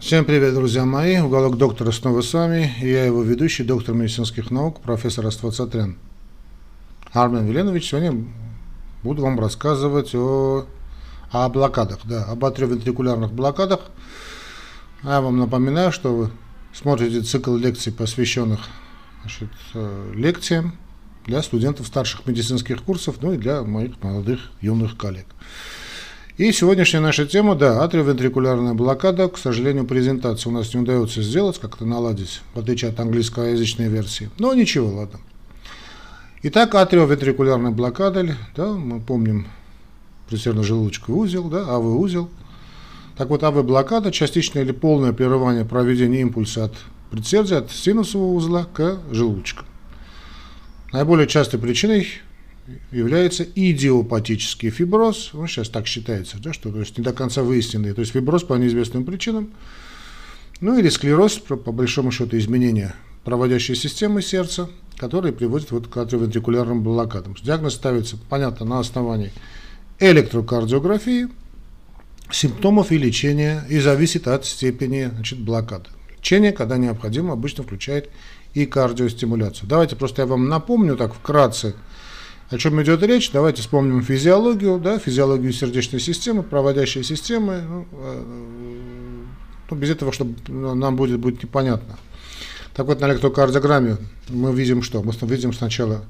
Всем привет, друзья мои. Уголок доктора снова с вами. Я его ведущий, доктор медицинских наук, профессор Аствацатрян. Армен Веленович, сегодня буду вам рассказывать о, о блокадах, да, об атриовентрикулярных блокадах. Я вам напоминаю, что вы смотрите цикл лекций, посвященных значит, э, лекциям для студентов старших медицинских курсов, ну и для моих молодых юных коллег. И сегодняшняя наша тема, да, атриовентрикулярная блокада. К сожалению, презентацию у нас не удается сделать, как-то наладить, в отличие от английскоязычной версии. Но ничего, ладно. Итак, атриовентрикулярная блокада, да, мы помним предсердно-желудочковый узел, да, АВ-узел. Так вот, АВ-блокада – частичное или полное прерывание проведения импульса от предсердия, от синусового узла к желудочку. Наиболее частой причиной является идиопатический фиброз, он сейчас так считается, да, что то есть не до конца выясненный, то есть фиброз по неизвестным причинам, ну или склероз, по, по большому счету изменения проводящей системы сердца, которые приводят вот к атриовентрикулярным блокадам. Диагноз ставится, понятно, на основании электрокардиографии, симптомов и лечения и зависит от степени значит, блокады. Лечение, когда необходимо, обычно включает и кардиостимуляцию. Давайте просто я вам напомню так вкратце, о чем идет речь? Давайте вспомним физиологию, да, физиологию сердечной системы, проводящей системы. Ну, э, ну, без этого, чтобы нам будет, будет непонятно. Так вот, на электрокардиограмме мы видим что? Мы видим сначала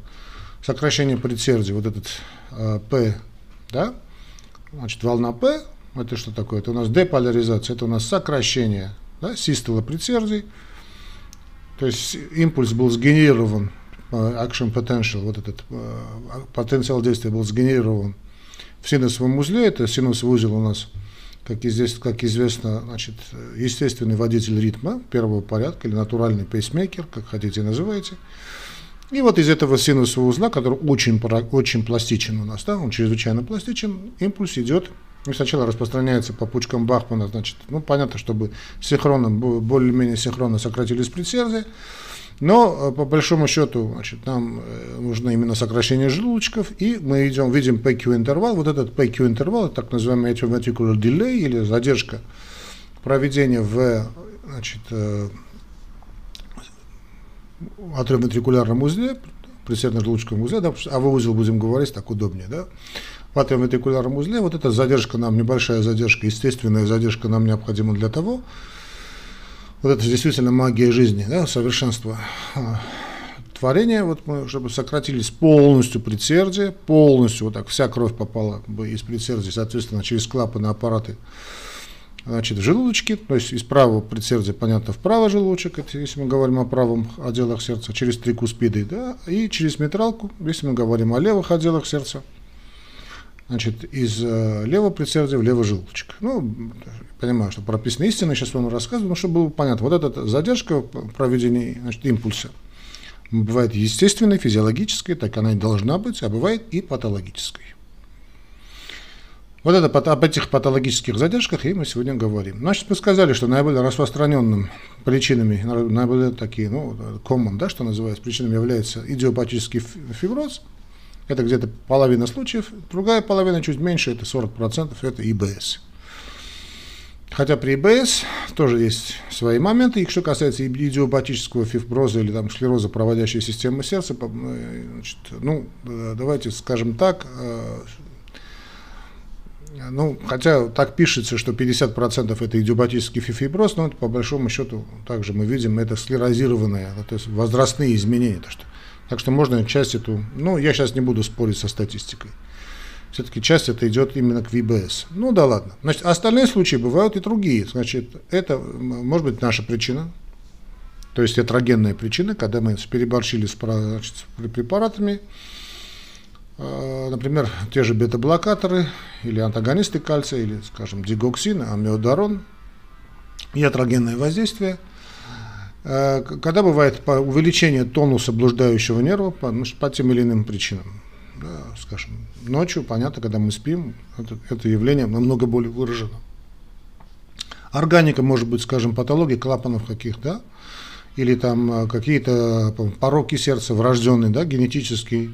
сокращение предсердия, вот этот э, да? Значит, волна P, это что такое? Это у нас деполяризация, это у нас сокращение, да, систола предсердий. То есть импульс был сгенерирован action potential, вот этот э, потенциал действия был сгенерирован в синусовом узле. Это синусовый узел у нас, как, здесь, как известно, значит, естественный водитель ритма первого порядка или натуральный пейсмейкер, как хотите называйте. И вот из этого синусового узла, который очень, очень пластичен у нас, да, он чрезвычайно пластичен, импульс идет и сначала распространяется по пучкам Бахмана, значит, ну, понятно, чтобы синхронно, более-менее синхронно сократились предсердия, но э, по большому счету значит, нам э, нужно именно сокращение желудочков, и мы идем, видим PQ интервал. Вот этот PQ интервал, так называемый atrioventricular delay или задержка проведения в значит, э, атриовентрикулярном узле, предсердно-желудочковом узле, да, а в узел будем говорить, так удобнее, да, в атриовентрикулярном узле, вот эта задержка нам, небольшая задержка, естественная задержка нам необходима для того, вот это действительно магия жизни, да, совершенство а, творения, вот мы, чтобы сократились полностью предсердие, полностью вот так вся кровь попала бы из предсердия, соответственно, через клапаны, аппараты, значит, в желудочки, то есть из правого предсердия, понятно, в правый желудочек, это если мы говорим о правом отделах сердца, через три куспиды, да, и через метралку, если мы говорим о левых отделах сердца, значит, из э, левого предсердия в левый желудочек. Ну, понимаю, что прописано истина, сейчас вам рассказываю, чтобы было понятно. Вот эта задержка проведения значит, импульса бывает естественной, физиологической, так она и должна быть, а бывает и патологической. Вот это, об этих патологических задержках и мы сегодня говорим. Значит, мы сказали, что наиболее распространенным причинами, наиболее такие, ну, common, да, что называется, причинами является идиопатический фиброз, это где-то половина случаев, другая половина, чуть меньше, это 40%, это ИБС. Хотя при ИБС тоже есть свои моменты. И что касается идиопатического фиброза или там склероза проводящей системы сердца, значит, ну, э, давайте скажем так, э, ну, хотя так пишется, что 50% это идиопатический фиброз, но это по большому счету также мы видим, это склерозированные, то есть возрастные изменения. То, что, так что можно часть эту, ну, я сейчас не буду спорить со статистикой все-таки часть это идет именно к ВБС. Ну да ладно. Значит, остальные случаи бывают и другие. Значит, это может быть наша причина, то есть этрогенная причина, когда мы переборщили с, значит, препаратами, а, например, те же бета-блокаторы или антагонисты кальция, или, скажем, дигоксин, амиодарон, ятрогенное воздействие, а, когда бывает увеличение тонуса блуждающего нерва по, по тем или иным причинам да, скажем, ночью, понятно, когда мы спим, это, это явление намного более выражено. Органика может быть, скажем, патология клапанов каких, да, или там а, какие-то пороки сердца врожденные, да, генетические,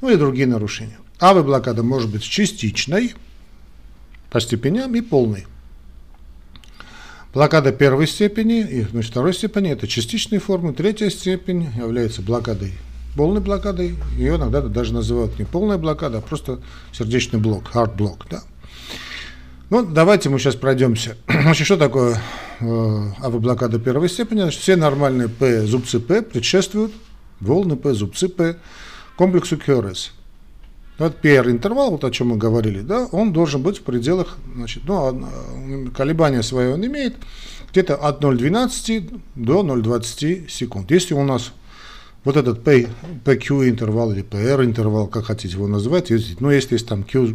ну и другие нарушения. АВ-блокада может быть частичной, по степеням и полной. Блокада первой степени и значит, второй степени – это частичные формы. Третья степень является блокадой полной блокадой. Ее иногда даже называют не полная блокада, а просто сердечный блок, heart block. Да? Ну, давайте мы сейчас пройдемся. Значит, что такое э, АВ-блокада первой степени? Значит, все нормальные П, зубцы П предшествуют волны П, зубцы П комплексу QRS. Вот PR интервал, вот о чем мы говорили, да, он должен быть в пределах, значит, ну, колебания свое он имеет где-то от 0,12 до 0,20 секунд. Если у нас вот этот P, PQ интервал или PR интервал, как хотите его называть, ну, если есть там Q,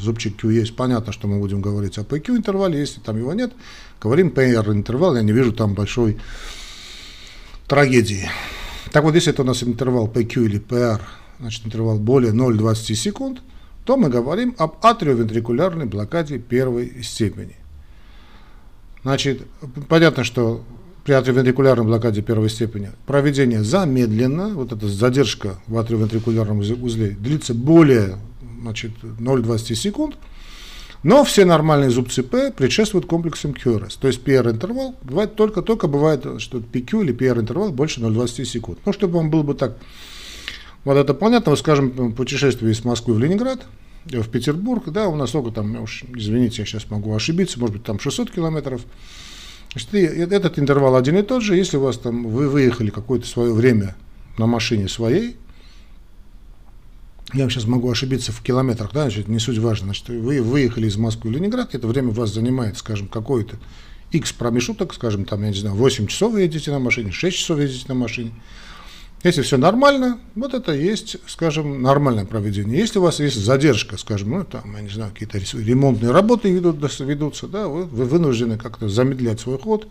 зубчик Q есть, понятно, что мы будем говорить о PQ интервале, если там его нет, говорим PR интервал, я не вижу там большой трагедии. Так вот, если это у нас интервал PQ или PR, значит, интервал более 0,20 секунд, то мы говорим об атриовентрикулярной блокаде первой степени. Значит, понятно, что при атриовентрикулярной блокаде первой степени проведение замедленно, вот эта задержка в атриовентрикулярном узле длится более значит, 0,20 секунд, но все нормальные зубцы П предшествуют комплексам QRS. То есть PR-интервал бывает только, только бывает, что PQ или PR-интервал больше 0,20 секунд. Ну, чтобы он был бы так вот это понятно, вот скажем, путешествие из Москвы в Ленинград, в Петербург, да, у нас сколько там, уж, извините, я сейчас могу ошибиться, может быть, там 600 километров. Значит, этот интервал один и тот же, если у вас там, вы выехали какое-то свое время на машине своей, я сейчас могу ошибиться в километрах, да, значит, не суть важно, значит, вы выехали из Москвы в Ленинград, это время вас занимает, скажем, какой-то X промежуток, скажем, там, я не знаю, 8 часов вы едете на машине, 6 часов едете на машине, если все нормально, вот это есть, скажем, нормальное проведение. Если у вас есть задержка, скажем, ну, там, я не знаю, какие-то ремонтные работы ведут, ведутся, да, вы, вы вынуждены как-то замедлять свой ход.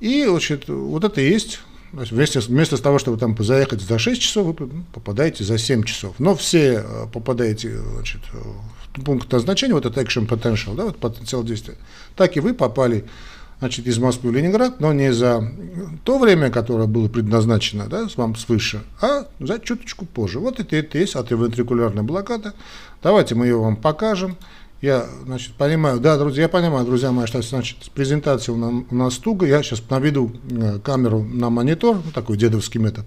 И значит, вот это и есть Вместо, вместо того, чтобы там заехать за 6 часов, вы попадаете за 7 часов. Но все э, попадаете значит, в пункт назначения, вот это action potential, да, вот потенциал действия, так и вы попали значит, из Москвы в Ленинград, но не за то время, которое было предназначено да, вам свыше, а за чуточку позже. Вот это, это есть атриовентрикулярная блокада. Давайте мы ее вам покажем. Я, значит, понимаю, да, друзья, я понимаю, друзья мои, что, значит, презентация у нас туго. Я сейчас наведу э, камеру на монитор, такой дедовский метод.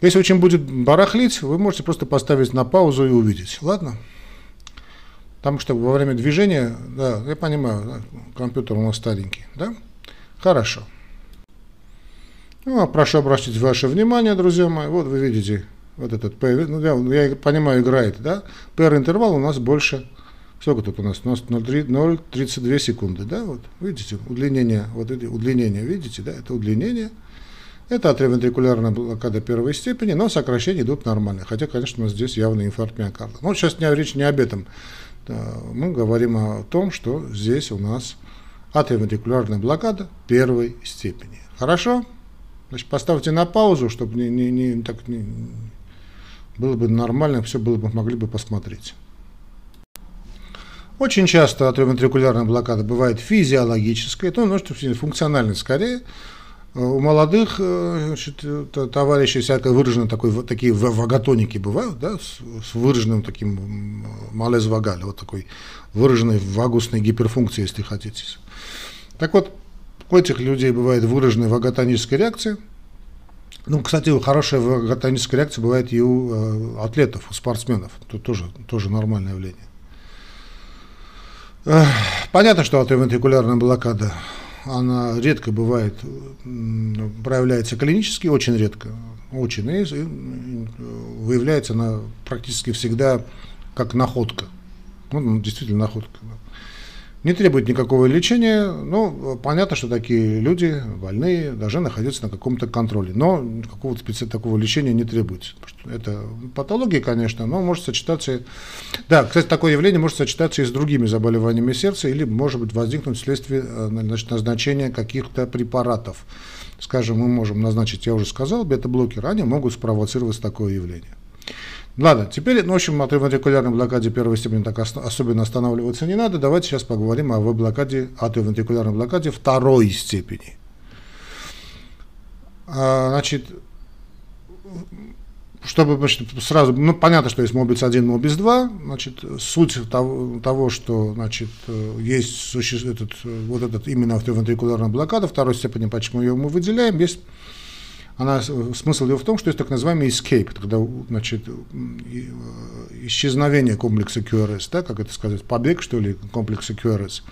Если очень будет барахлить, вы можете просто поставить на паузу и увидеть. Ладно? Потому что во время движения, да, я понимаю, компьютер у нас старенький, да? Хорошо. Ну, а прошу обратить ваше внимание, друзья мои, вот вы видите, вот этот, ну, я, я понимаю, играет, да? PR интервал у нас больше, сколько тут у нас? У нас 0,32 секунды, да? Вот, видите, удлинение, вот это удлинение, видите, да? Это удлинение. Это атриовентрикулярная блокада первой степени, но сокращения идут нормально. Хотя, конечно, у нас здесь явный инфаркт миокарда. Но сейчас не, речь не об этом мы говорим о том, что здесь у нас атриовентрикулярная блокада первой степени. Хорошо? Значит, поставьте на паузу, чтобы не, не, не, так не, было бы нормально, все было бы, могли бы посмотреть. Очень часто атриовентрикулярная блокада бывает физиологическая, то может функциональной скорее, у молодых э, значит, товарищей всякое выражено такой, вот такие ваготоники бывают, да, с, с выраженным таким малез вагаль, вот такой выраженной вагусной гиперфункцией, если хотите. Так вот, у этих людей бывает выраженная ваготоническая реакция. Ну, кстати, хорошая ваготоническая реакция бывает и у э, атлетов, у спортсменов. Это тоже, тоже нормальное явление. Понятно, что атриовентрикулярная блокада она редко бывает, проявляется клинически, очень редко, очень, и выявляется она практически всегда как находка. Ну, действительно находка не требует никакого лечения, но понятно, что такие люди, больные, должны находиться на каком-то контроле. Но какого-то специального такого лечения не требуется. Это патология, конечно, но может сочетаться... Да, кстати, такое явление может сочетаться и с другими заболеваниями сердца или может быть возникнуть вследствие э, значит, назначения каких-то препаратов. Скажем, мы можем назначить, я уже сказал, бета-блокеры, они могут спровоцировать такое явление. Ладно, теперь, ну, в общем, о атриовентрикулярной блокаде первой степени так особенно останавливаться не надо. Давайте сейчас поговорим о блокаде, атриовентрикулярной блокаде второй степени. А, значит, чтобы значит, сразу, ну, понятно, что есть мобиц 1, мобиц 2, значит, суть того, того что, значит, есть существует этот, вот этот именно автовентрикулярная блокада второй степени, почему ее мы выделяем, есть она, смысл ее в том, что есть так называемый escape, когда, значит, исчезновение комплекса QRS, да, как это сказать, побег, что ли, комплекса QRS.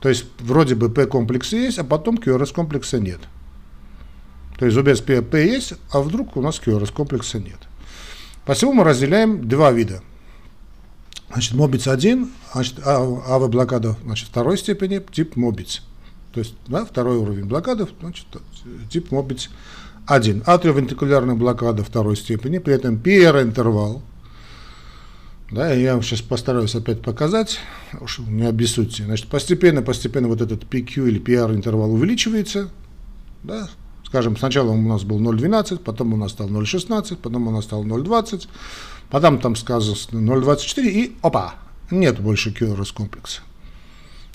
То есть, вроде бы P-комплекс есть, а потом QRS-комплекса нет. То есть, зубец P, P есть, а вдруг у нас QRS-комплекса нет. Посему мы разделяем два вида. Значит, мобиц 1, значит, АВ-блокада значит, второй степени, тип мобиц. То есть, да, второй уровень блокады, значит, тип мобиц 1. Атриовентрикулярная блокада второй степени, при этом PR-интервал. Да, я вам сейчас постараюсь опять показать, уж не обессудьте. Значит, постепенно, постепенно вот этот PQ или PR-интервал увеличивается. Да, скажем, сначала у нас был 0,12, потом у нас стал 0,16, потом у нас стал 0,20, потом там сказалось 0,24 и опа, нет больше QRS комплекса.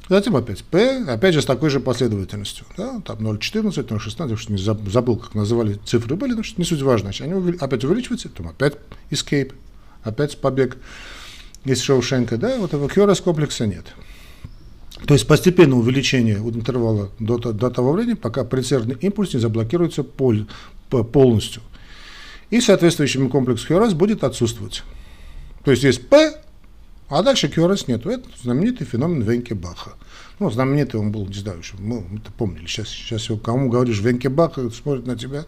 Затем опять P, опять же с такой же последовательностью. Да, там 0,14, 0,16, не забыл, как называли цифры были, но не суть важно. Значит, они опять увеличиваются, потом опять escape, опять побег из Шоушенка, да, вот этого QRS комплекса нет. То есть постепенное увеличение интервала до, до того времени, пока предсердный импульс не заблокируется пол, полностью. И соответствующий комплекс QRS будет отсутствовать. То есть есть P, а дальше QRS нет. Это знаменитый феномен Венке Баха. Ну, знаменитый он был, не знаю, что мы это помнили. Сейчас, сейчас его кому говоришь Венке Баха, смотрит на тебя.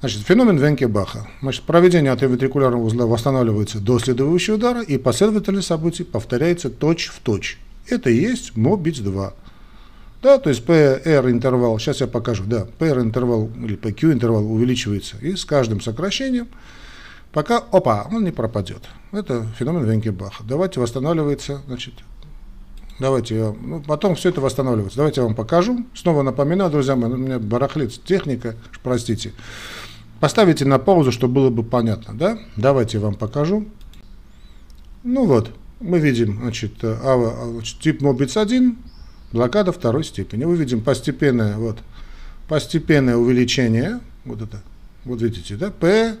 Значит, феномен Венке Баха. Значит, проведение атриовентрикулярного узла восстанавливается до следующего удара, и последовательность событий повторяется точь в точь. Это и есть мобиц 2. Да, то есть PR интервал, сейчас я покажу, да, PR интервал или PQ интервал увеличивается, и с каждым сокращением Пока, опа, он не пропадет. Это феномен Венкебаха. Давайте восстанавливается, значит, давайте, ну, потом все это восстанавливается. Давайте я вам покажу. Снова напоминаю, друзья мои, у меня барахлит техника, простите. Поставите на паузу, чтобы было бы понятно, да? Давайте я вам покажу. Ну вот, мы видим, значит, а, значит тип Мобиц 1, блокада второй степени. Мы видим постепенное, вот, постепенное увеличение, вот это, вот видите, да, P,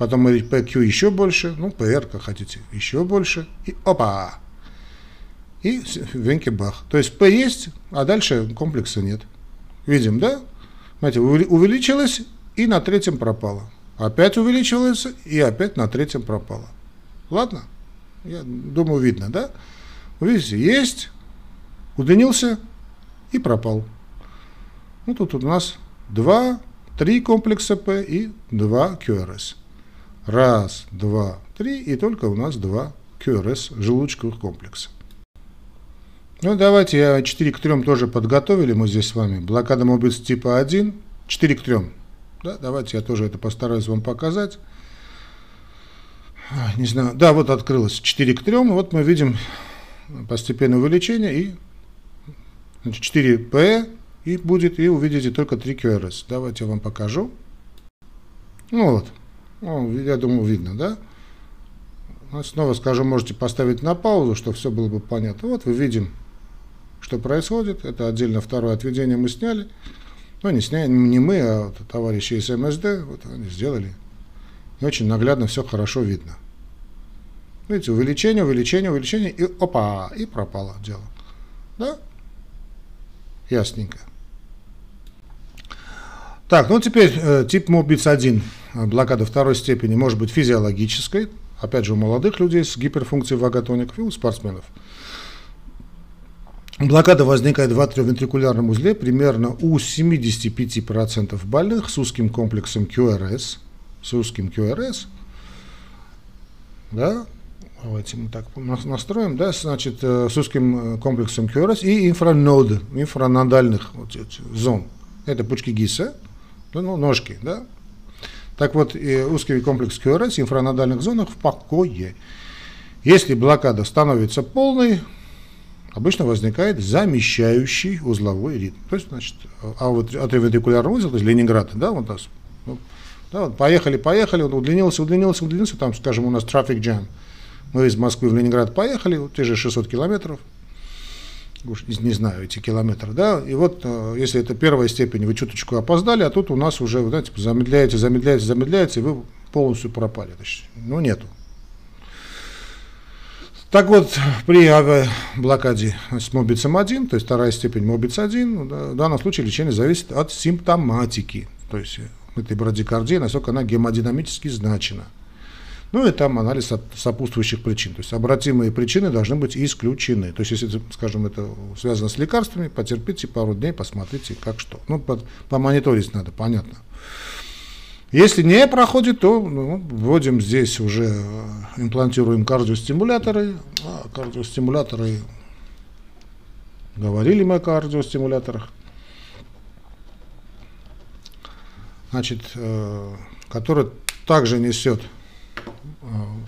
потом PQ еще больше, ну, PR, как хотите, еще больше, и опа! И венке бах. То есть P есть, а дальше комплекса нет. Видим, да? Смотрите, увеличилось и на третьем пропало. Опять увеличилось и опять на третьем пропало. Ладно? Я думаю, видно, да? Видите, есть, удлинился и пропал. Ну, тут у нас два, три комплекса P и два QRS. Раз, два, три, и только у нас два QRS желудочковых комплекса. Ну, давайте я 4 к 3 тоже подготовили мы здесь с вами. Блокада мобиц типа 1, 4 к 3. Да, давайте я тоже это постараюсь вам показать. Не знаю, да, вот открылось 4 к 3, вот мы видим постепенное увеличение и значит, 4 P и будет, и увидите только 3 QRS. Давайте я вам покажу. Ну вот, ну, я думаю, видно, да? Снова скажу, можете поставить на паузу, чтобы все было бы понятно. Вот вы видим, что происходит. Это отдельно второе отведение мы сняли. Ну, не сняли, не мы, а вот товарищи из МСД. Вот они сделали. И очень наглядно все хорошо видно. Видите, увеличение, увеличение, увеличение, и опа, и пропало дело. Да? Ясненько. Так, ну теперь э, тип МОБИЦ 1 блокада второй степени может быть физиологической, опять же у молодых людей с гиперфункцией ваготоников и у спортсменов. Блокада возникает в атриовентрикулярном узле примерно у 75% больных с узким комплексом QRS, с узким QRS, да, давайте мы так настроим, да, значит, э, с узким э, комплексом QRS и инфраноды, инфранодальных вот, зон. Это пучки ГИСа, ну, ножки, да, так вот, узкий комплекс QRS в инфранодальных зонах в покое. Если блокада становится полной, обычно возникает замещающий узловой ритм. То есть, значит, а вот атриовентрикулярный узел, то есть Ленинград, да, вот нас, ну, да, вот поехали, поехали, он удлинился, удлинился, удлинился, там, скажем, у нас трафик джам. Мы из Москвы в Ленинград поехали, вот те же 600 километров, уж не знаю, эти километры, да, и вот, э, если это первая степень, вы чуточку опоздали, а тут у нас уже, знаете, замедляете, замедляете, замедляете, и вы полностью пропали. Ну, нету. Так вот, при блокаде с мобицем 1, то есть вторая степень мобиц 1, в данном случае лечение зависит от симптоматики, то есть этой брадикардии, насколько она гемодинамически значена. Ну и там анализ от сопутствующих причин. То есть обратимые причины должны быть исключены. То есть если, скажем, это связано с лекарствами, потерпите пару дней, посмотрите, как что. Ну, помониторить надо, понятно. Если не проходит, то ну, вводим здесь уже, э, имплантируем кардиостимуляторы. А, кардиостимуляторы, говорили мы о кардиостимуляторах. Значит, э, который также несет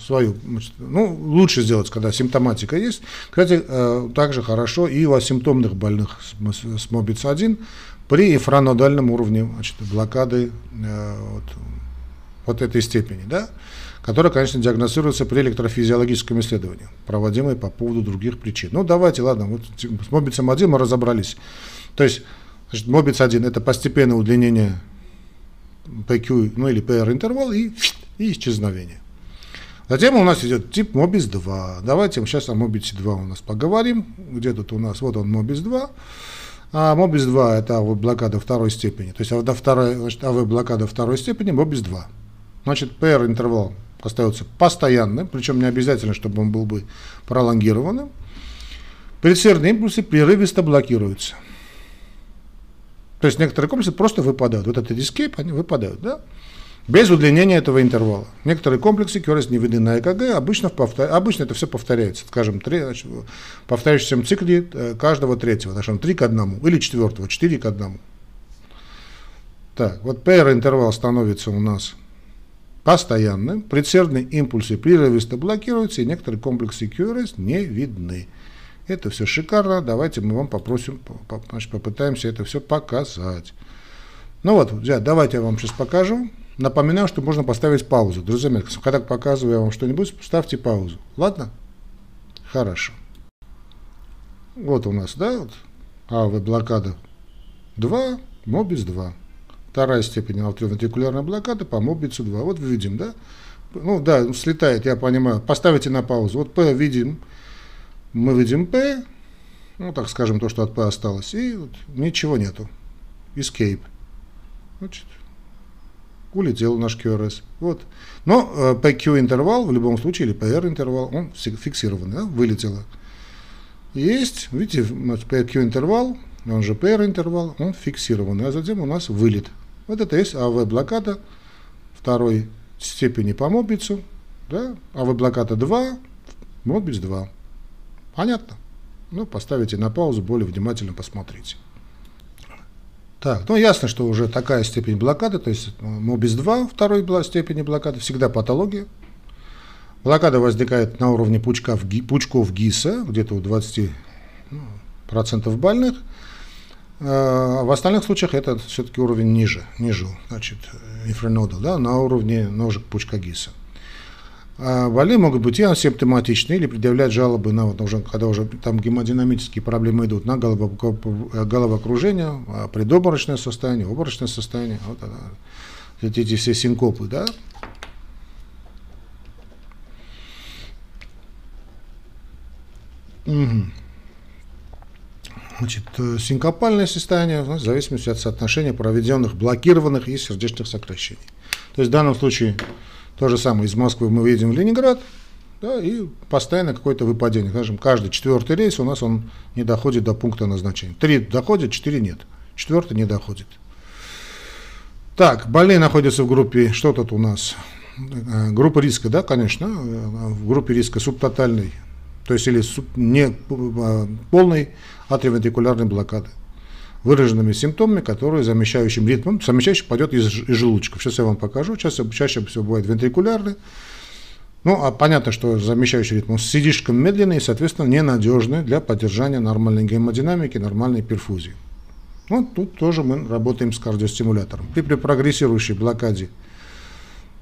свою, ну, лучше сделать, когда симптоматика есть. Кстати, э, также хорошо и у асимптомных больных с МОБИЦ-1 при инфранодальном уровне значит, блокады э, вот, вот этой степени, да, которая, конечно, диагностируется при электрофизиологическом исследовании, проводимой по поводу других причин. Ну, давайте, ладно, вот с МОБИЦом-1 мы разобрались. То есть, значит, МОБИЦ-1 – это постепенное удлинение PQ, ну или PR-интервал и, и исчезновение. Затем у нас идет тип Mobis 2. Давайте сейчас о Mobis 2 у нас поговорим. Где тут у нас? Вот он Mobis 2. А Mobis 2 это АВ-блокада второй степени. То есть АВ-блокада второй степени Mobis 2. Значит, PR интервал остается постоянным, причем не обязательно, чтобы он был бы пролонгированным. Предсердные импульсы прерывисто блокируются. То есть некоторые комплексы просто выпадают. Вот этот escape, они выпадают, да? Без удлинения этого интервала. Некоторые комплексы QRS не видны на ЭКГ, обычно, повтор... обычно это все повторяется, скажем, три, значит, в повторяющемся цикле э, каждого третьего, значит, 3 к 1 или четвертого, 4 к 1. Так, вот PR интервал становится у нас постоянным, предсердные импульсы прерывисто блокируются, и некоторые комплексы QRS не видны. Это все шикарно, давайте мы вам попросим, значит, попытаемся это все показать. Ну вот, давайте я вам сейчас покажу. Напоминаю, что можно поставить паузу. Друзья мои, когда показываю вам что-нибудь, ставьте паузу. Ладно? Хорошо. Вот у нас, да, вот, АВ блокада 2, Мобитц 2. Вторая степень атриовентрикулярной блокады по Мобитцу 2. Вот видим, да? Ну да, слетает, я понимаю. Поставите на паузу. Вот П видим, мы видим П, ну так скажем, то, что от П осталось, и вот ничего нету. Escape. Значит, улетел наш QRS. Вот. Но э, PQ интервал в любом случае, или PR интервал, он фиксированный, да, вылетело. Есть, видите, PQ интервал, он же PR интервал, он фиксированный, а затем у нас вылет. Вот это есть АВ блокада второй степени по мобицу, да, АВ блокада 2, мобиц 2. Понятно? Ну, поставите на паузу, более внимательно посмотрите. Так, ну ясно, что уже такая степень блокады, то есть МОБИС 2 второй степени блокады, всегда патология. Блокада возникает на уровне пучка в, пучков ГИСа, где-то у 20% ну, больных. А в остальных случаях это все-таки уровень ниже, ниже, значит, инфранодал, да, на уровне ножек пучка ГИСа. А боли могут быть и асимптоматичные, или предъявлять жалобы на, вот, уже, когда уже там гемодинамические проблемы идут, на головокружение, а предобморочное состояние, обморочное состояние, вот, вот эти все синкопы, да. Угу. Значит, э, синкопальное состояние в зависимости от соотношения проведенных блокированных и сердечных сокращений. То есть в данном случае то же самое, из Москвы мы едем в Ленинград, да, и постоянно какое-то выпадение. Скажем, каждый четвертый рейс у нас он не доходит до пункта назначения. Три доходят, четыре нет. Четвертый не доходит. Так, больные находятся в группе, что тут у нас? Э, группа риска, да, конечно, э, в группе риска субтотальной, то есть или суб, не э, полной атриовентрикулярной блокады выраженными симптомами, которые замещающим ритмом, замещающий пойдет из, из желудочков. Сейчас я вам покажу. Чаще, чаще всего бывает вентрикулярный. Ну, а понятно, что замещающий ритм слишком медленный и, соответственно, ненадежный для поддержания нормальной гемодинамики, нормальной перфузии. Ну, тут тоже мы работаем с кардиостимулятором. При, при прогрессирующей блокаде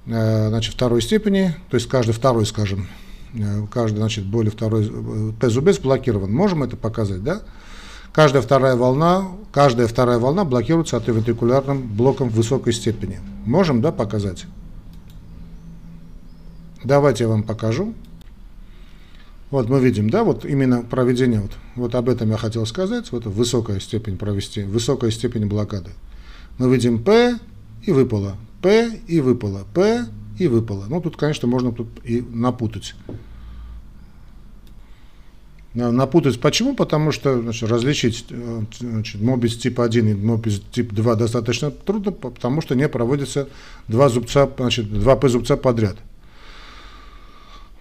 э, значит, второй степени, то есть каждый второй, скажем, э, каждый, значит, более второй э, ПЗУБ сблокирован. Можем это показать, да? Каждая вторая волна, каждая вторая волна блокируется антивентрикулярным блоком высокой степени. Можем, да, показать? Давайте я вам покажу. Вот мы видим, да, вот именно проведение, вот, вот об этом я хотел сказать, вот высокая степень провести, высокая степень блокады. Мы видим P и выпало, P и выпало, P и выпало. Ну, тут, конечно, можно тут и напутать. Напутать почему? Потому что значит, различить э, значит, мобис тип 1 и мобис тип 2 достаточно трудно, потому что не проводятся два зубца, значит, два П-зубца подряд.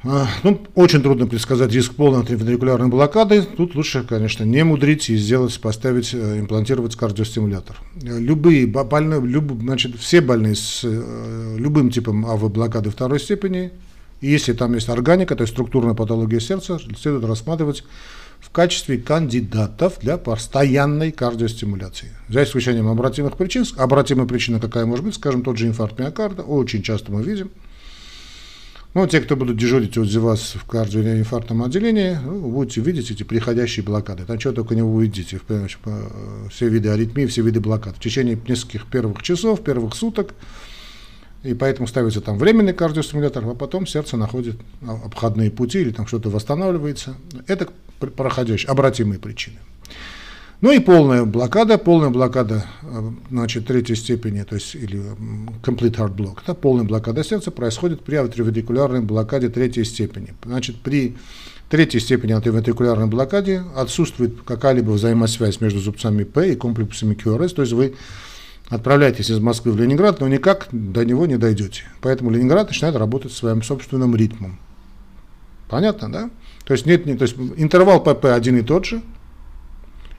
А, ну, очень трудно предсказать риск полной вентрикулярной блокады. Тут лучше, конечно, не мудрить и сделать, поставить, э, имплантировать кардиостимулятор. Любые больные, люб, значит, все больные с э, любым типом АВ-блокады второй степени, и если там есть органика, то есть структурная патология сердца, следует рассматривать в качестве кандидатов для постоянной кардиостимуляции. За исключением обратимых причин. Обратимая причина какая может быть? Скажем, тот же инфаркт миокарда. Очень часто мы видим – ну, те, кто будут дежурить возле вас в кардиоинфарктном отделении, ну, будете видеть эти приходящие блокады. Там чего только не увидите. Все виды аритмии, все виды блокад. В течение нескольких первых часов, первых суток. И поэтому ставится там временный кардиостимулятор, а потом сердце находит обходные пути или там что-то восстанавливается. Это проходящие, обратимые причины. Ну и полная блокада, полная блокада, э, значит, третьей степени, то есть, или complete heart block, да, полная блокада сердца происходит при атриовентрикулярной блокаде третьей степени. Значит, при третьей степени атриовентрикулярной блокаде отсутствует какая-либо взаимосвязь между зубцами П и комплексами QRS, то есть вы отправляетесь из Москвы в Ленинград, но никак до него не дойдете. Поэтому Ленинград начинает работать своим собственным ритмом. Понятно, да? То есть, нет, нет, то есть интервал ПП один и тот же,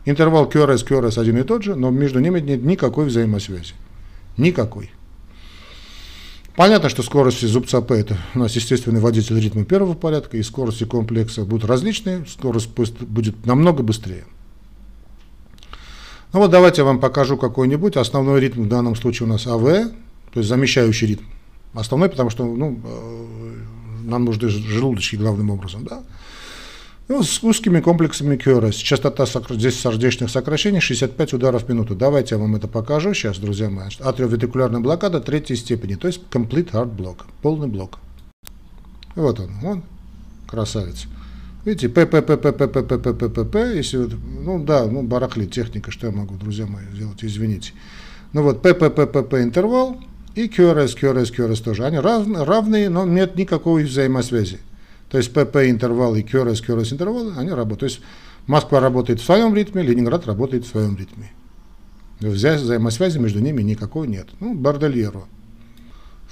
Интервал QRS, QRS один и тот же, но между ними нет никакой взаимосвязи. Никакой. Понятно, что скорости зубца П это у нас естественный водитель ритма первого порядка, и скорости комплекса будут различные, скорость будет намного быстрее. Ну вот давайте я вам покажу какой-нибудь. Основной ритм в данном случае у нас АВ, то есть замещающий ритм. Основной, потому что ну, э, нам нужны желудочки главным образом. Да? Ну, с узкими комплексами QRS. Частота здесь сердечных сокращений 65 ударов в минуту. Давайте я вам это покажу сейчас, друзья мои. Атриовентрикулярная блокада третьей степени, то есть complete heart block, полный блок. Вот он, он, красавец. Видите, П, П, П, П, П, П, П, П, П, если вот, ну да, ну барахлит техника, что я могу, друзья мои, сделать, извините. Ну вот П, П, П, интервал и QRS, QRS, QRS тоже. Они равные, но нет никакой взаимосвязи. То есть ПП интервалы и QRS, QRS интервалы, они работают. То есть Москва работает в своем ритме, Ленинград работает в своем ритме. Взаимосвязи между ними никакой нет. Ну, бордельеро.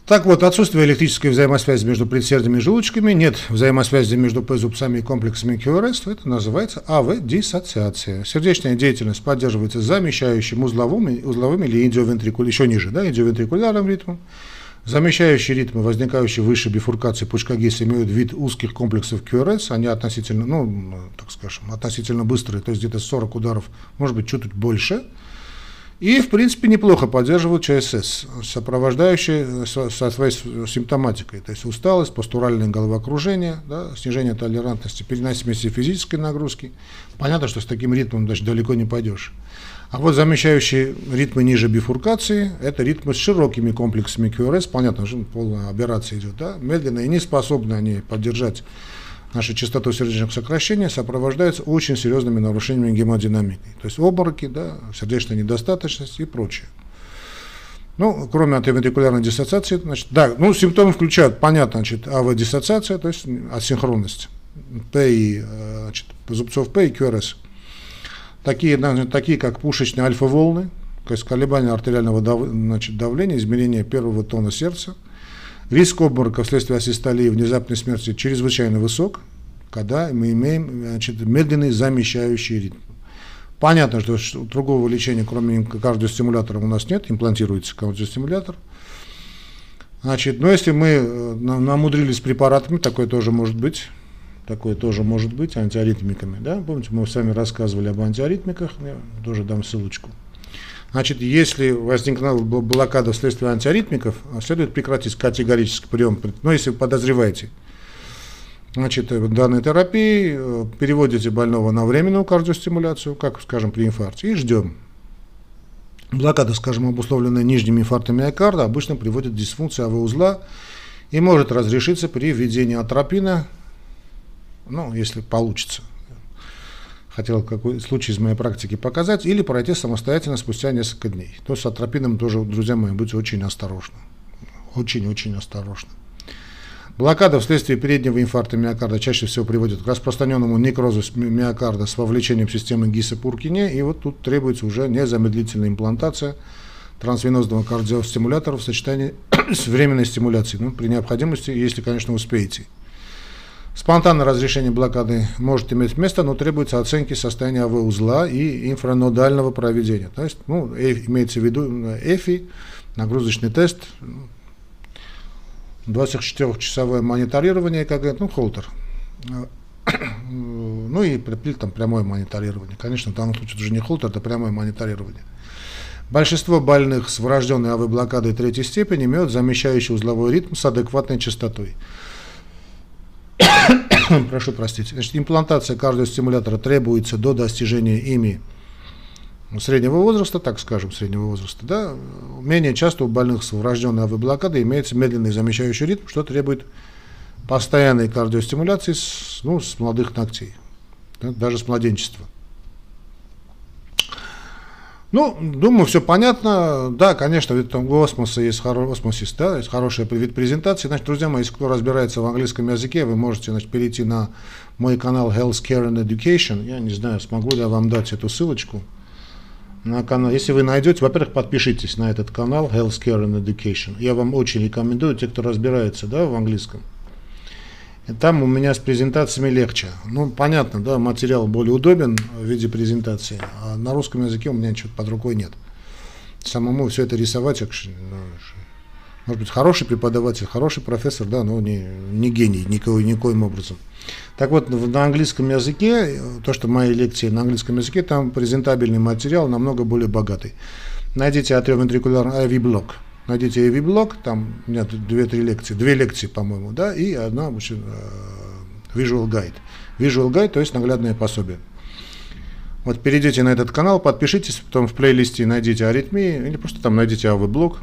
Так вот, отсутствие электрической взаимосвязи между предсердиями и желудочками, нет взаимосвязи между П-зубцами и комплексами QRS, это называется АВ-диссоциация. Сердечная деятельность поддерживается замещающим узловыми, узловыми или идиовентрикулярным, еще ниже, да, идиовентрикулярным ритмом. Замещающие ритмы, возникающие выше бифуркации пучка ГИС, имеют вид узких комплексов QRS, они относительно, ну, так скажем, относительно быстрые, то есть где-то 40 ударов, может быть, чуть-чуть больше. И, в принципе, неплохо поддерживают ЧСС, сопровождающие со, со своей симптоматикой, то есть усталость, постуральное головокружение, да, снижение толерантности, переносимости физической нагрузки. Понятно, что с таким ритмом даже далеко не пойдешь. А вот замещающие ритмы ниже бифуркации – это ритмы с широкими комплексами QRS. Понятно, что полная операция идет. Да? Медленно и не способны они поддержать нашу частоту сердечных сокращений, сопровождаются очень серьезными нарушениями гемодинамики. То есть обмороки, да, сердечная недостаточность и прочее. Ну, кроме антивентрикулярной диссоциации, значит, да, ну, симптомы включают, понятно, значит, АВ-диссоциация, то есть асинхронность П и, э, значит, зубцов П и QRS – такие, такие как пушечные альфа-волны, то есть колебания артериального дав, значит, давления, изменение первого тона сердца. Риск обморока вследствие асистолии внезапной смерти чрезвычайно высок, когда мы имеем значит, медленный замещающий ритм. Понятно, что другого лечения, кроме кардиостимулятора, у нас нет, имплантируется кардиостимулятор. Значит, но если мы э, намудрились препаратами, такое тоже может быть, такое тоже может быть, антиаритмиками. Да? Помните, мы с вами рассказывали об антиаритмиках, я тоже дам ссылочку. Значит, если возникла блокада вследствие антиаритмиков, следует прекратить категорический прием, но если подозреваете значит, данной терапии, э, переводите больного на временную кардиостимуляцию, как, скажем, при инфаркте, и ждем. Блокада, скажем, обусловленная нижним инфарктом миокарда, обычно приводит к дисфункции АВ-узла и может разрешиться при введении атропина, ну, если получится. Хотел какой случай из моей практики показать, или пройти самостоятельно спустя несколько дней. То с атропином тоже, друзья мои, будьте очень осторожны. Очень-очень осторожны. Блокада вследствие переднего инфаркта миокарда чаще всего приводит к распространенному некрозу миокарда с вовлечением системы ГИСа Пуркине, и вот тут требуется уже незамедлительная имплантация трансвенозного кардиостимулятора в сочетании с временной стимуляцией, ну, при необходимости, если, конечно, успеете. Спонтанное разрешение блокады может иметь место, но требуется оценки состояния АВ-узла и инфранодального проведения. То есть, ну, имеется в виду ЭФИ, нагрузочный тест, 24-часовое мониторирование КГ, ну, холтер. Ну и там прямое мониторирование. Конечно, в данном случае это уже не холтер, это прямое мониторирование. Большинство больных с врожденной АВ-блокадой третьей степени имеют замещающий узловой ритм с адекватной частотой. Прошу простить. Значит, имплантация кардиостимулятора требуется до достижения ими среднего возраста, так скажем, среднего возраста, да, менее часто у больных с врожденной АВ-блокадой имеется медленный замещающий ритм, что требует постоянной кардиостимуляции с, ну, с молодых ногтей, да, даже с младенчества. Ну, думаю, все понятно. Да, конечно, ведь там осмоса есть, хоро... осмосис, да, есть хорошая вид презентации. Значит, друзья мои, если кто разбирается в английском языке, вы можете значит, перейти на мой канал Health Care and Education. Я не знаю, смогу ли я вам дать эту ссылочку на канал. Если вы найдете, во-первых, подпишитесь на этот канал Health Care and Education. Я вам очень рекомендую, те, кто разбирается да, в английском. И там у меня с презентациями легче. Ну, понятно, да, материал более удобен в виде презентации, а на русском языке у меня ничего под рукой нет. Самому все это рисовать, ну, может быть, хороший преподаватель, хороший профессор, да, но не, не гений никакой, никоим образом. Так вот, на английском языке, то, что мои лекции на английском языке, там презентабельный материал намного более богатый. Найдите атриовентрикулярный IV-блок. Найдите AV-блок, там у меня две-три лекции, две лекции, по-моему, да, и одна очень, uh, Visual Guide. Visual Guide, то есть наглядное пособие. Вот перейдите на этот канал, подпишитесь, потом в плейлисте найдите аритмии, или просто там найдите AV-блок,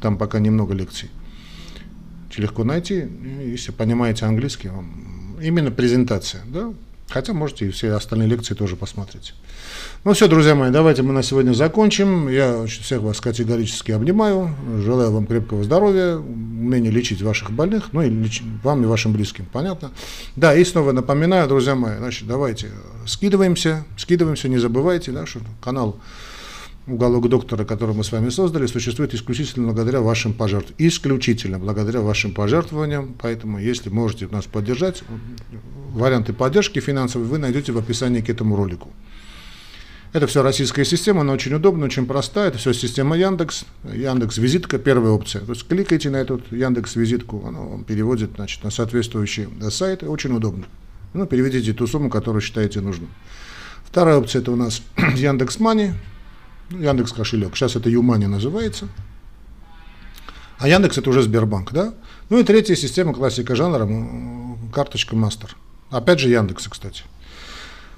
там пока немного лекций. Легко найти, если понимаете английский, именно презентация, да, Хотя можете и все остальные лекции тоже посмотреть. Ну все, друзья мои, давайте мы на сегодня закончим. Я всех вас категорически обнимаю. Желаю вам крепкого здоровья, умения лечить ваших больных, ну и леч... вам и вашим близким, понятно? Да, и снова напоминаю, друзья мои, значит, давайте скидываемся, скидываемся, не забывайте, да, что канал уголок доктора, который мы с вами создали, существует исключительно благодаря вашим пожертвованиям. Исключительно благодаря вашим пожертвованиям. Поэтому, если можете нас поддержать, варианты поддержки финансовой вы найдете в описании к этому ролику. Это все российская система, она очень удобная, очень простая. Это все система Яндекс. Яндекс Визитка, первая опция. То есть кликайте на эту Яндекс Визитку, она вам переводит значит, на соответствующий сайт. Очень удобно. Ну, переведите ту сумму, которую считаете нужным. Вторая опция это у нас Яндекс Мани. Ну, Яндекс кошелек. Сейчас это Юмани называется. А Яндекс это уже Сбербанк, да? Ну и третья система классика жанра, карточка Мастер. Опять же Яндекса, кстати.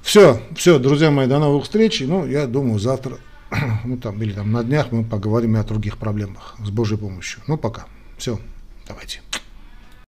Все, все, друзья мои, до новых встреч. Ну, я думаю, завтра, ну там, или там на днях мы поговорим и о других проблемах с Божьей помощью. Ну, пока. Все, давайте.